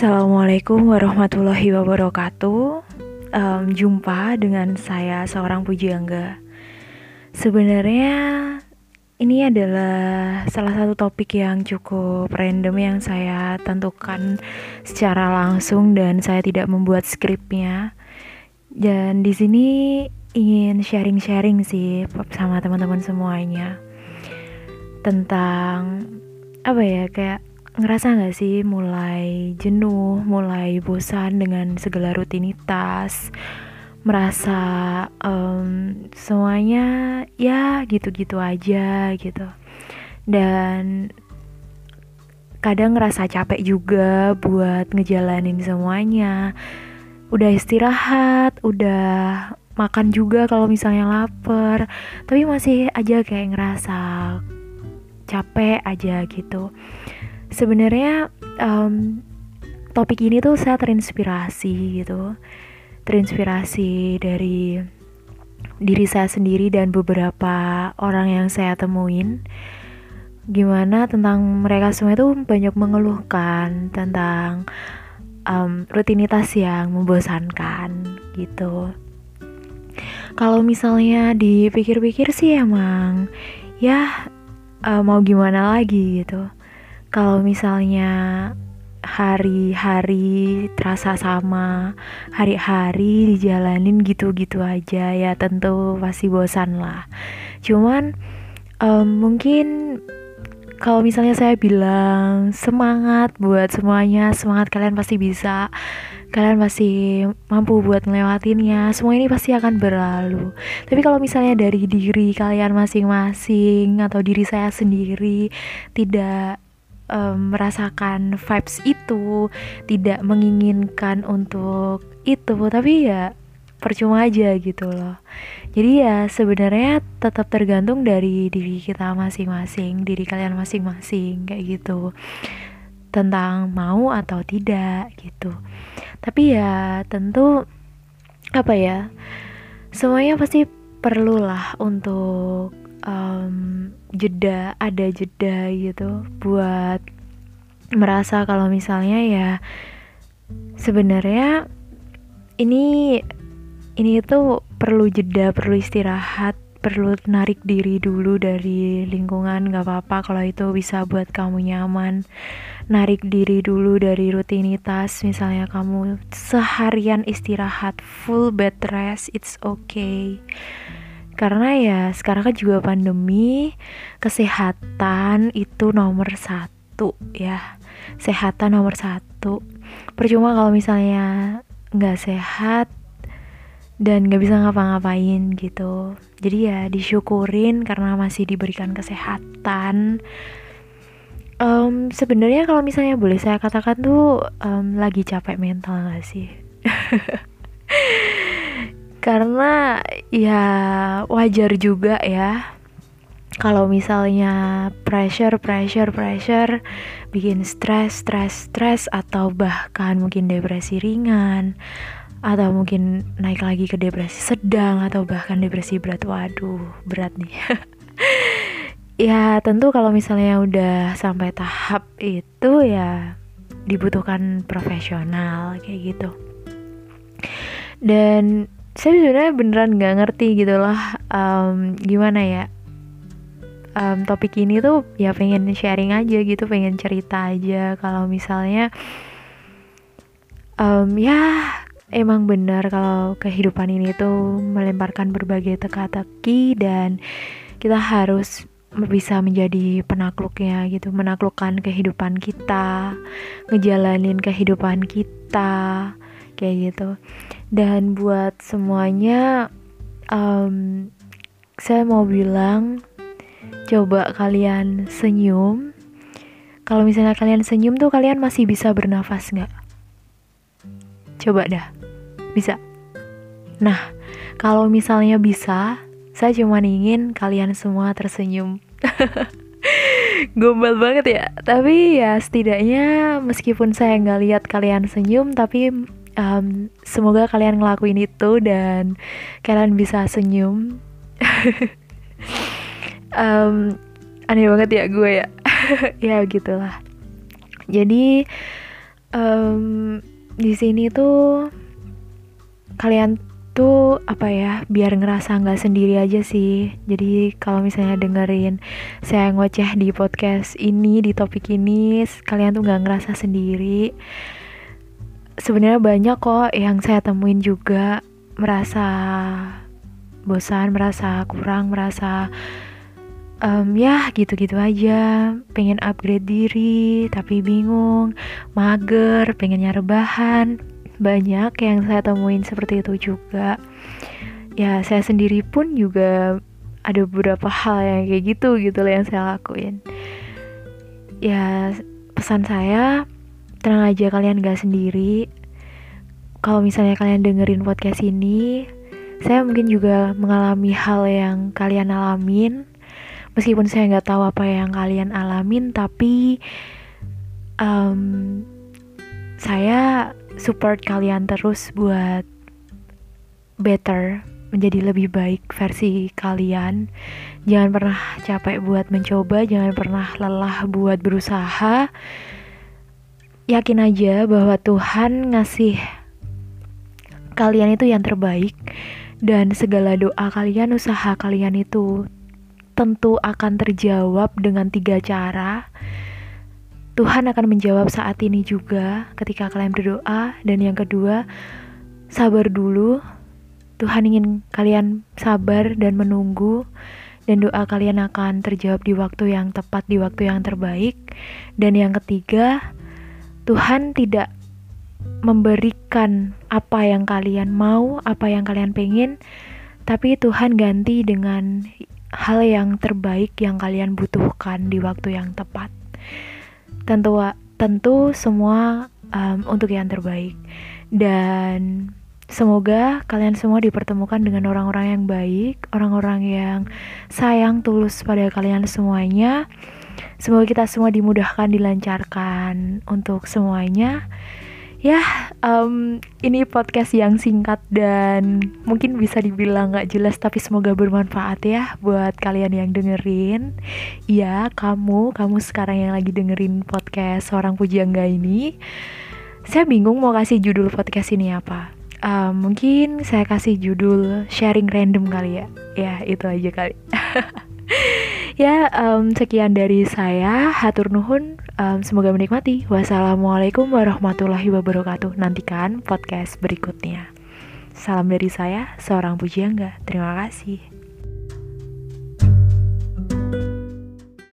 Assalamualaikum warahmatullahi wabarakatuh. Um, jumpa dengan saya seorang pujangga. Sebenarnya ini adalah salah satu topik yang cukup random yang saya tentukan secara langsung dan saya tidak membuat skripnya. Dan di sini ingin sharing-sharing sih sama teman-teman semuanya tentang apa ya kayak ngerasa nggak sih mulai jenuh, mulai bosan dengan segala rutinitas, merasa um, semuanya ya gitu-gitu aja gitu, dan kadang ngerasa capek juga buat ngejalanin semuanya. Udah istirahat, udah makan juga kalau misalnya lapar, tapi masih aja kayak ngerasa capek aja gitu sebenarnya um, topik ini tuh saya terinspirasi gitu. Terinspirasi dari diri saya sendiri dan beberapa orang yang saya temuin. Gimana tentang mereka semua itu banyak mengeluhkan tentang um, rutinitas yang membosankan gitu. Kalau misalnya dipikir-pikir sih emang ya uh, mau gimana lagi gitu kalau misalnya hari-hari terasa sama hari-hari dijalanin gitu-gitu aja ya tentu pasti bosan lah. Cuman um, mungkin kalau misalnya saya bilang semangat buat semuanya semangat kalian pasti bisa. Kalian pasti mampu buat ngelewatinnya. Semua ini pasti akan berlalu. Tapi kalau misalnya dari diri kalian masing-masing atau diri saya sendiri tidak um, merasakan vibes itu, tidak menginginkan untuk itu, tapi ya percuma aja gitu loh. Jadi ya sebenarnya tetap tergantung dari diri kita masing-masing, diri kalian masing-masing kayak gitu. Tentang mau atau tidak gitu. Tapi ya tentu apa ya? Semuanya pasti perlulah untuk jeda ada jeda gitu buat merasa kalau misalnya ya sebenarnya ini ini itu perlu jeda perlu istirahat perlu narik diri dulu dari lingkungan gak apa-apa kalau itu bisa buat kamu nyaman. Narik diri dulu dari rutinitas misalnya kamu seharian istirahat full bed rest it's okay karena ya sekarang kan juga pandemi kesehatan itu nomor satu ya. Kesehatan nomor satu. Percuma kalau misalnya nggak sehat dan nggak bisa ngapa-ngapain gitu. Jadi ya disyukurin karena masih diberikan kesehatan. Um, sebenarnya kalau misalnya boleh saya katakan tuh um, lagi capek mental gak sih karena ya wajar juga ya. Kalau misalnya pressure pressure pressure bikin stres stres stres atau bahkan mungkin depresi ringan atau mungkin naik lagi ke depresi sedang atau bahkan depresi berat. Waduh berat nih. Ya tentu kalau misalnya udah sampai tahap itu ya dibutuhkan profesional kayak gitu. Dan saya sebenarnya beneran nggak ngerti gitu lah um, gimana ya um, topik ini tuh ya pengen sharing aja gitu pengen cerita aja. Kalau misalnya um, ya emang benar kalau kehidupan ini tuh melemparkan berbagai teka-teki dan kita harus bisa menjadi penakluknya gitu menaklukkan kehidupan kita ngejalanin kehidupan kita kayak gitu dan buat semuanya um, saya mau bilang coba kalian senyum. Kalau misalnya kalian senyum tuh kalian masih bisa bernafas nggak? Coba dah bisa? Nah kalau misalnya bisa saya cuma ingin kalian semua tersenyum. Gombal banget ya. Tapi ya setidaknya meskipun saya nggak lihat kalian senyum tapi um, semoga kalian ngelakuin itu dan kalian bisa senyum. Um, aneh banget ya gue ya. Ya gitulah. Jadi um, di sini tuh kalian tuh apa ya biar ngerasa nggak sendiri aja sih. Jadi kalau misalnya dengerin saya ngoceh di podcast ini di topik ini kalian tuh nggak ngerasa sendiri sebenarnya banyak kok yang saya temuin juga. Merasa bosan merasa kurang merasa um, ya gitu-gitu aja. Pengen upgrade diri tapi bingung mager pengennya rebahan banyak yang saya temuin seperti itu juga. Ya saya sendiri pun juga ada beberapa hal yang kayak gitu gitu loh yang saya lakuin. Ya pesan saya tenang aja kalian gak sendiri. Kalau misalnya kalian dengerin podcast ini saya mungkin juga mengalami hal yang kalian alamin. Meskipun saya nggak tahu apa yang kalian alamin tapi um, saya support kalian terus buat better menjadi lebih baik versi kalian. Jangan pernah capek buat mencoba jangan pernah lelah buat berusaha yakin aja bahwa Tuhan ngasih kalian itu yang terbaik dan segala doa kalian usaha kalian itu tentu akan terjawab dengan tiga cara. Tuhan akan menjawab saat ini juga ketika kalian berdoa. Dan yang kedua, sabar dulu. Tuhan ingin kalian sabar dan menunggu. Dan doa kalian akan terjawab di waktu yang tepat, di waktu yang terbaik. Dan yang ketiga, Tuhan tidak memberikan apa yang kalian mau, apa yang kalian pengen, tapi Tuhan ganti dengan hal yang terbaik yang kalian butuhkan di waktu yang tepat. Tentu tentu semua um, untuk yang terbaik dan semoga kalian semua dipertemukan dengan orang-orang yang baik, orang-orang yang sayang tulus pada kalian semuanya. Semoga kita semua dimudahkan, dilancarkan untuk semuanya. Ya um, ini podcast yang singkat dan mungkin bisa dibilang nggak jelas tapi semoga bermanfaat ya buat kalian yang dengerin. Ya kamu kamu sekarang yang lagi dengerin podcast seorang pujangga ini. Saya bingung mau kasih judul podcast ini apa. Um, mungkin saya kasih judul sharing random kali ya. Ya itu aja kali ya um, sekian dari saya. Hatur nuhun. Um, semoga menikmati. Wassalamualaikum warahmatullahi wabarakatuh. Nantikan podcast berikutnya. Salam dari saya seorang pujiangga. Terima kasih